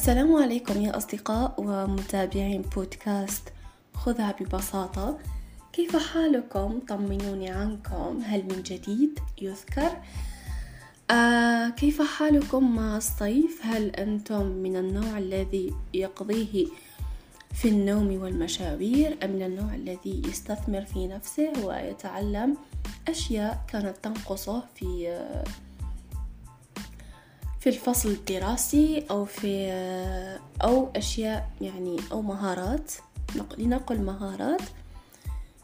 السلام عليكم يا أصدقاء ومتابعين بودكاست خذها ببساطة كيف حالكم؟ طمنوني عنكم هل من جديد يذكر؟ آه كيف حالكم مع الصيف؟ هل أنتم من النوع الذي يقضيه في النوم والمشاوير أم من النوع الذي يستثمر في نفسه ويتعلم أشياء كانت تنقصه في آه في الفصل الدراسي أو في أو أشياء يعني أو مهارات لنقل مهارات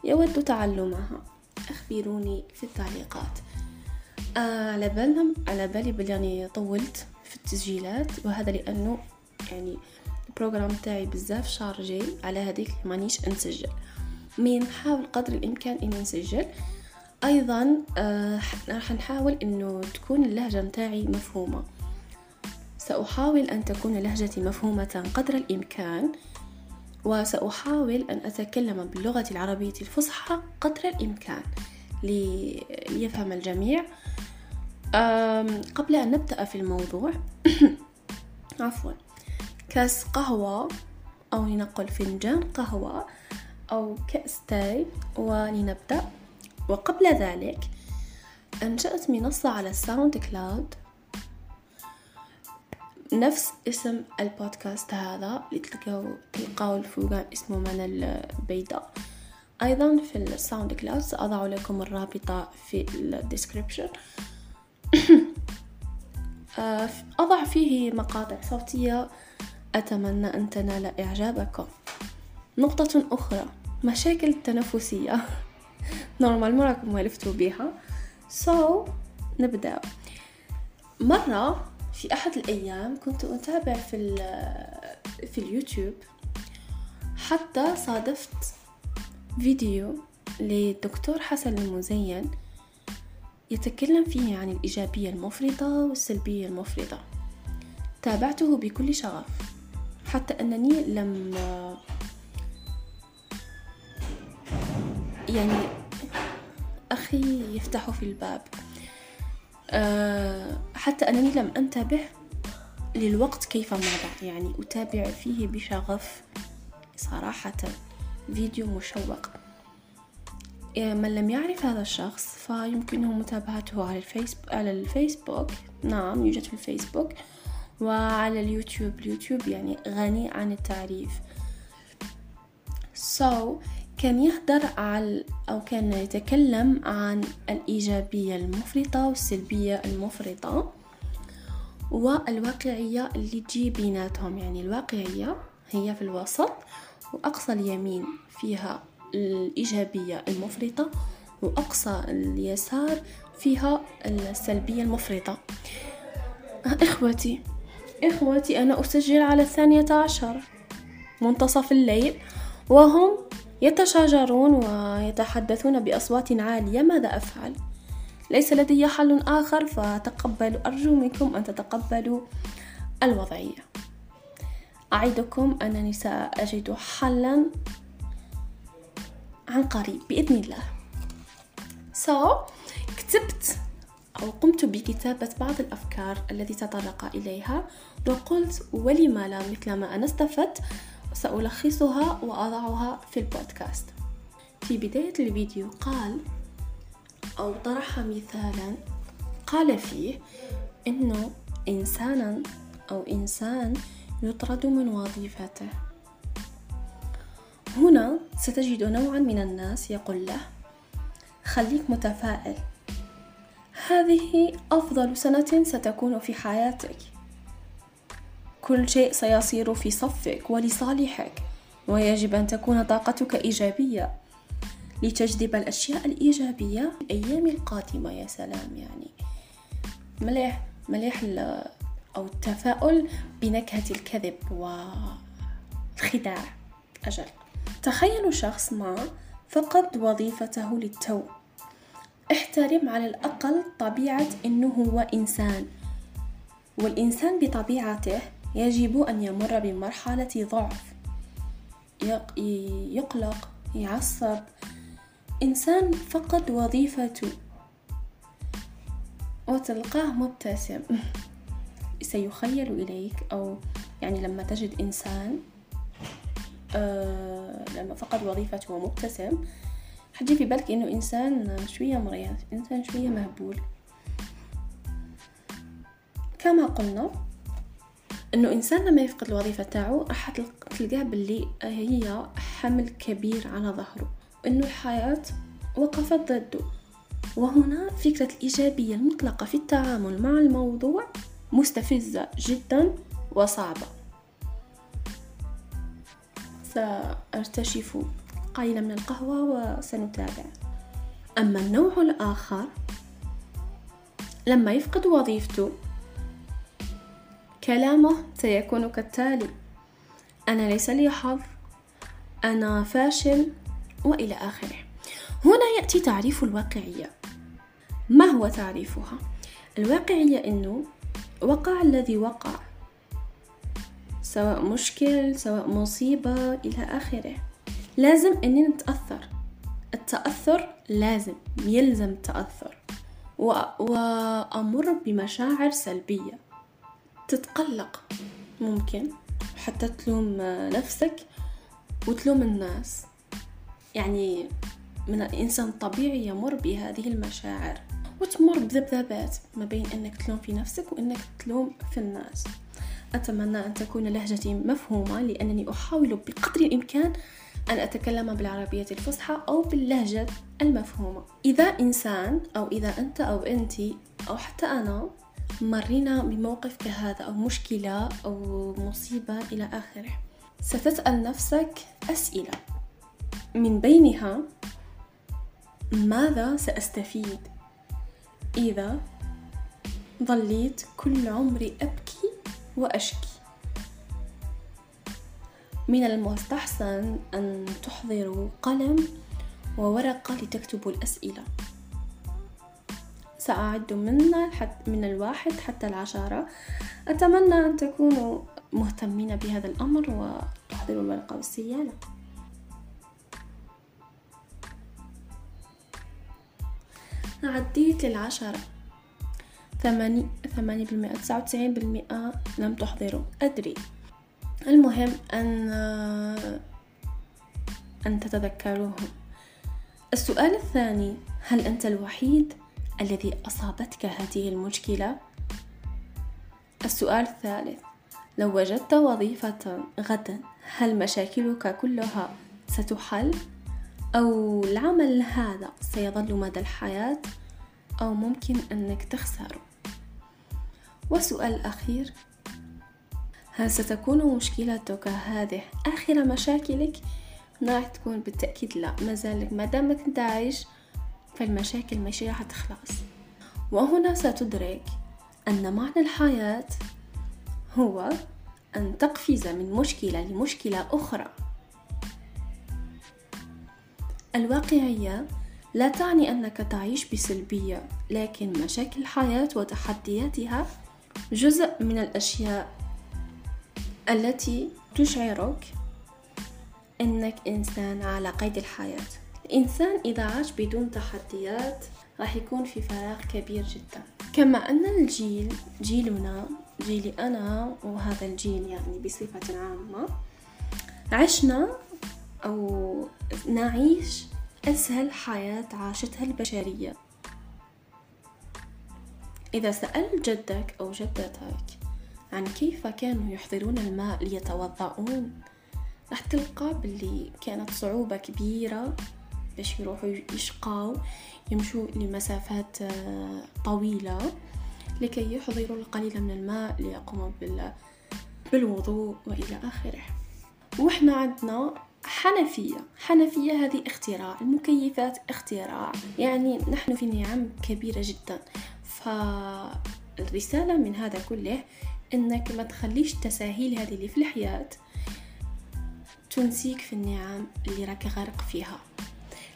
يود تعلمها. أخبروني في التعليقات. آه على بالهم على بالي بلي طولت في التسجيلات وهذا لأنه يعني ال programme تاعي بزاف chargé على هذيك مانيش نسجل. مين نحاول قدر الإمكان إني نسجل. أيضا آه راح نحاول إنه تكون اللهجة متاعي مفهومة. سأحاول أن تكون لهجتي مفهومة قدر الإمكان وسأحاول أن أتكلم باللغة العربية الفصحى قدر الإمكان ليفهم الجميع. قبل أن نبدأ في الموضوع عفوا كاس قهوة أو لنقل فنجان قهوة أو كأس تاي ولنبدأ. وقبل ذلك أنشأت منصة على ال SoundCloud نفس اسم البودكاست هذا اللي تلقاو تلقاو الفوقان اسمه من البيضاء. أيضا في ال SoundCloud ساضع لكم الرابطة في ال description. آه، أضع فيه مقاطع صوتية. أتمنى أن تنال إعجابكم. نقطة أخرى مشاكل التنفسيه normalement راكم والفتوا بها so so, نبدأ. مرة في أحد الأيام كنت أتابع في, في اليوتيوب حتى صادفت فيديو للدكتور حسن المزين يتكلم فيه عن الإيجابية المفرطة والسلبية المفرطة. تابعته بكل شغف حتى أنني لم يعني أخي يفتح في الباب. أه حتى أنني لم أنتبه للوقت كيف مضى. يعني أتابع فيه بشغف صراحة. فيديو مشوق. من لم يعرف هذا الشخص فيمكنه متابعته على الفيسبوك على الفيسبوك. نعم يوجد في الفيسبوك. وعلى اليوتيوب. اليوتيوب يعني غني عن التعريف. So كان يهدر على أو كان يتكلم عن الإيجابية المفرطة والسلبية المفرطة. والواقعية اللي تجي بيناتهم يعني الواقعية هي في الوسط وأقصى اليمين فيها الإيجابية المفرطة وأقصى اليسار فيها السلبية المفرطة. إخوتي إخوتي أنا أسجل على الثانية عشر منتصف الليل وهم يتشاجرون ويتحدثون بأصوات عالية. ماذا أفعل؟ ليس لدي حل آخر فتقبلوا أرجو منكم أن تتقبلوا الوضعية. أعدكم أنني سأجد حلا عن قريب بإذن الله. So, كتبت أو قمت بكتابة بعض الأفكار التي تطرق إليها وقلت ولما لا مثل ما أنا استفدت سألخصها وأضعها في البودكاست. في بداية الفيديو قال أو طرح مثالا قال فيه إنه إنسانا أو إنسان يطرد من وظيفته. هنا ستجد نوعا من الناس يقول له خليك متفائل هذه أفضل سنة ستكون في حياتك. كل شيء سيصير في صفك ولصالحك ويجب أن تكون طاقتك إيجابية. لتجذب الأشياء الإيجابية في الأيام القادمة يا سلام يعني. مليح مليح أو التفاؤل بنكهة الكذب والخداع. أجل. تخيلوا شخص ما فقد وظيفته للتو. احترم على الأقل طبيعة أنه هو إنسان. والإنسان بطبيعته يجب أن يمر بمرحلة ضعف. يقلق يعصب إنسان فقد وظيفته وتلقاه مبتسم. سيخيل إليك أو يعني لما تجد إنسان آه لما فقد وظيفته ومبتسم حتجي في بالك إنه إنسان شوية مريض إنسان شوية مهبول. كما قلنا إنه إنسان لما يفقد الوظيفة تاعو راح تلقاه باللي هي حمل كبير على ظهره. انه الحياة وقفت ضده وهنا فكرة الإيجابية المطلقة في التعامل مع الموضوع مستفزة جدا وصعبة. سأرتشف قليلا من القهوة وسنتابع. أما النوع الآخر لما يفقد وظيفته كلامه سيكون كالتالي. أنا ليس لي حظ أنا فاشل. وإلى آخره. هنا يأتي تعريف الواقعية. ما هو تعريفها؟ الواقعية أنه وقع الذي وقع سواء مشكل سواء مصيبة إلى آخره. لازم أني نتأثر. التأثر لازم يلزم التأثر و... وأمر بمشاعر سلبية. تتقلق ممكن حتى تلوم نفسك وتلوم الناس. يعني من الإنسان الطبيعي يمر بهذه المشاعر. وتمر بذبذبات ما بين أنك تلوم في نفسك وأنك تلوم في الناس. أتمنى أن تكون لهجتي مفهومة لأنني أحاول بقدر الإمكان أن أتكلم بالعربية الفصحى أو باللهجة المفهومة. إذا إنسان أو إذا أنت أو أنت أو حتى أنا مرينا بموقف كهذا أو مشكلة أو مصيبة إلى آخره ستسأل نفسك أسئلة. من بينها ماذا سأستفيد؟ إذا ظليت كل عمري أبكي وأشكي. من المستحسن أن تحضروا قلم وورقة لتكتبوا الأسئلة. سأعد من من الواحد حتى العشرة. أتمنى أن تكونوا مهتمين بهذا الأمر وتحضروا الورقة والسيالة. عديت للعشرة ثماني ثمانية بالمئة تسعة وتسعين بالمئة لم تحضروا أدري المهم أن أن تتذكروهم السؤال الثاني هل أنت الوحيد الذي أصابتك هذه المشكلة؟ السؤال الثالث لو وجدت وظيفة غدا هل مشاكلك كلها ستحل؟ أو العمل هذا سيظل مدى الحياة أو ممكن أنك تخسره؟ والسؤال الأخير هل ستكون مشكلتك هذه آخر مشاكلك؟ راح تكون بالتأكيد لا. مازالك ما دامك أنت عايش فالمشاكل ماشي راح تخلص. وهنا ستدرك أن معنى الحياة هو أن تقفز من مشكلة لمشكلة أخرى. الواقعية لا تعني أنك تعيش بسلبية لكن مشاكل الحياة وتحدياتها جزء من الأشياء التي تشعرك أنك إنسان على قيد الحياة. الإنسان إذا عاش بدون تحديات راح يكون في فراغ كبير جدا. كما أن الجيل جيلنا جيلي أنا وهذا الجيل يعني بصفة عامة عشنا أو نعيش أسهل حياة عاشتها البشرية. إذا سألت جدك أو جدتك عن كيف كانوا يحضرون الماء ليتوضعون راح تلقى باللي كانت صعوبة كبيرة باش يروحوا يشقاو يمشوا لمسافات آه، طويلة لكي يحضروا القليل من الماء ليقوموا بالوضوء وإلى آخره. وإحنا عندنا حنفية. حنفية هذه اختراع المكيفات اختراع. يعني نحن في نعم كبيرة جدا. فالرسالة من هذا كله إنك ما تخليش التساهيل هذه اللي في الحياة تنسيك في النعم اللي راك غارق فيها.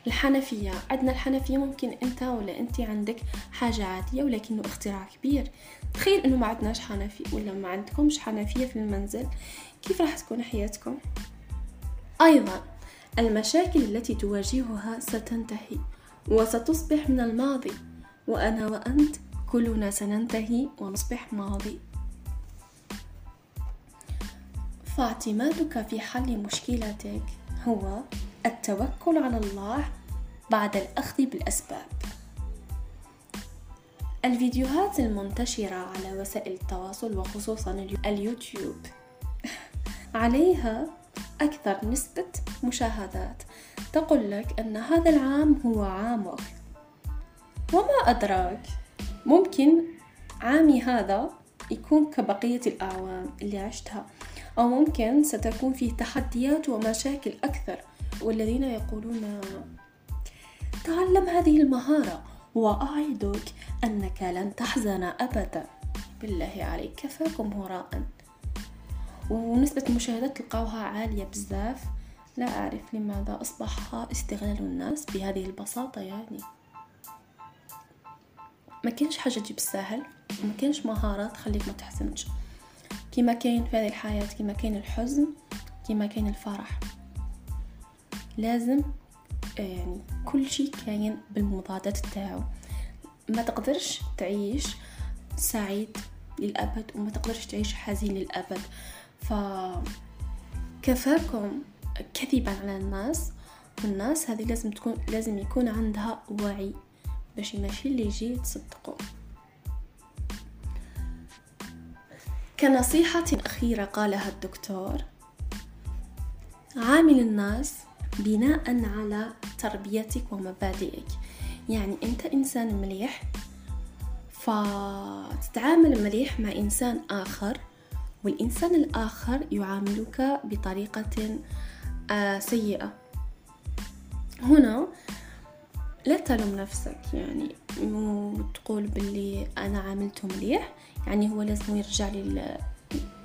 الحنفية عندنا الحنفية ممكن أنت ولا أنت عندك حاجة عادية ولكنه اختراع كبير. تخيل إنه ما عندناش حنفية ولا ما عندكمش حنفية في المنزل كيف راح تكون حياتكم؟ أيضا المشاكل التي تواجهها ستنتهي وستصبح من الماضي وأنا وأنت كلنا سننتهي ونصبح ماضي. فاعتمادك في حل مشكلتك هو التوكل على الله بعد الأخذ بالأسباب. الفيديوهات المنتشرة على وسائل التواصل وخصوصا اليوتيوب عليها أكثر نسبة مشاهدات. تقول لك أن هذا العام هو عامك وما أدراك ممكن عامي هذا يكون كبقية الأعوام اللي عشتها أو ممكن ستكون فيه تحديات ومشاكل أكثر والذين يقولون تعلم هذه المهارة وأعدك أنك لن تحزن أبدا. بالله عليك كفاكم هراء. ونسبة المشاهدات تلقاوها عالية بزاف. لا أعرف لماذا أصبح استغلال الناس بهذه البساطة يعني. ما كانش حاجة تجي بالساهل ما كانش مهارات تخليك ما تحزنش كيما كاين في هذه الحياة كيما كاين الحزن كيما كاين الفرح. لازم آه، يعني كل شيء كاين بالمضادات تاعو. ما تقدرش تعيش سعيد للأبد وما تقدرش تعيش حزين للأبد. ف كفاكم كذبا على الناس والناس هذه لازم تكون لازم يكون عندها وعي باش ماشي اللي يجي تصدقوا كنصيحة أخيرة قالها الدكتور. عامل الناس بناء على تربيتك ومبادئك. يعني أنت إنسان مليح فتتعامل مليح مع إنسان آخر. والإنسان الآخر يعاملك بطريقة آه، سيئة. هنا لا تلوم نفسك يعني مو تقول باللي أنا عاملته مليح يعني هو لازم يرجع لي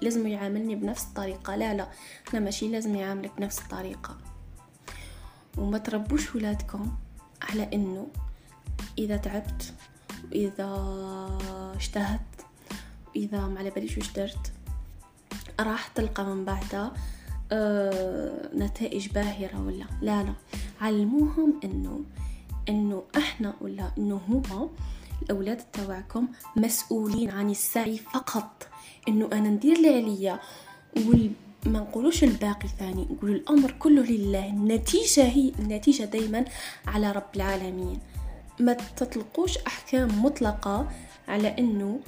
لازم يعاملني بنفس الطريقة. لا لا أنا ماشي لازم يعاملك بنفس الطريقة. وما تربوش ولادكم على إنه إذا تعبت وإذا اجتهدت وإذا ما على باليش وش درت. راح تلقى من بعدها آه نتائج باهرة ولا؟ لا لا. علموهم إنه إنه إحنا ولا إنه هو الأولاد تاعكم مسؤولين عن السعي فقط. إنه أنا ندير اللي عليا ما نقولوش الباقي ثاني نقول الأمر كله لله. النتيجة هي النتيجة دايما على رب العالمين. ما تطلقوش أحكام مطلقة على آه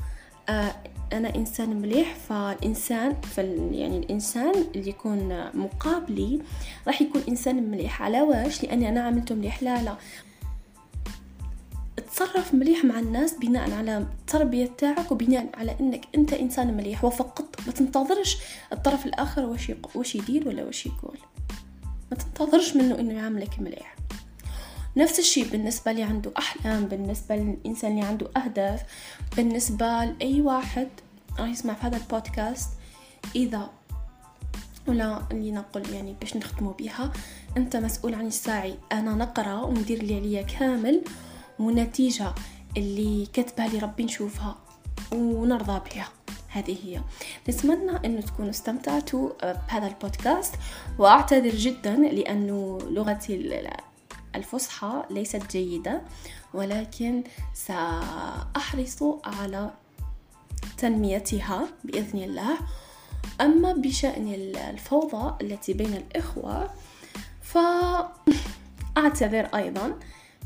أنا إنسان مليح فالإنسان فال يعني الإنسان اللي يكون مقابلي راح يكون إنسان مليح. على واش؟ لأني أنا عملته مليح. لا لا. تصرف مليح مع الناس بناء على التربية تاعك وبناء على إنك أنت إنسان مليح. وفقط ما تنتظرش الطرف الآخر وش وش يدير ولا وش يقول. ما تنتظرش منه إنه يعاملك مليح. نفس الشيء بالنسبة اللي عنده أحلام بالنسبة للإنسان اللي عنده أهداف بالنسبة لأي واحد راح يسمع في هذا البودكاست إذا ولا اللي نقول يعني باش نختموا بها أنت مسؤول عن السعي أنا نقرأ وندير اللي عليا كامل ونتيجة اللي كتبها لي ربي نشوفها ونرضى بها هذه هي. نتمنى أنه تكونوا استمتعتوا بهذا البودكاست وأعتذر جدا لأنه لغتي الفصحى ليست جيدة ولكن سأحرص على تنميتها بإذن الله. أما بشأن الفوضى التي بين الإخوة فأعتذر أيضا.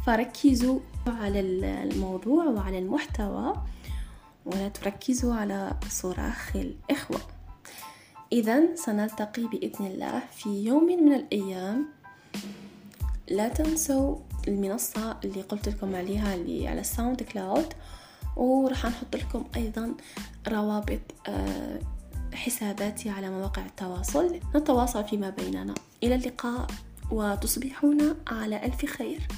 فركزوا على الموضوع وعلى المحتوى ولا تركزوا على صراخ الإخوة. إذا سنلتقي بإذن الله في يوم من الأيام. لا تنسوا المنصة اللي قلت لكم عليها اللي على ال SoundCloud وراح نحط لكم أيضا روابط آه، حساباتي على مواقع التواصل. نتواصل فيما بيننا. إلى اللقاء وتصبحون على ألف خير.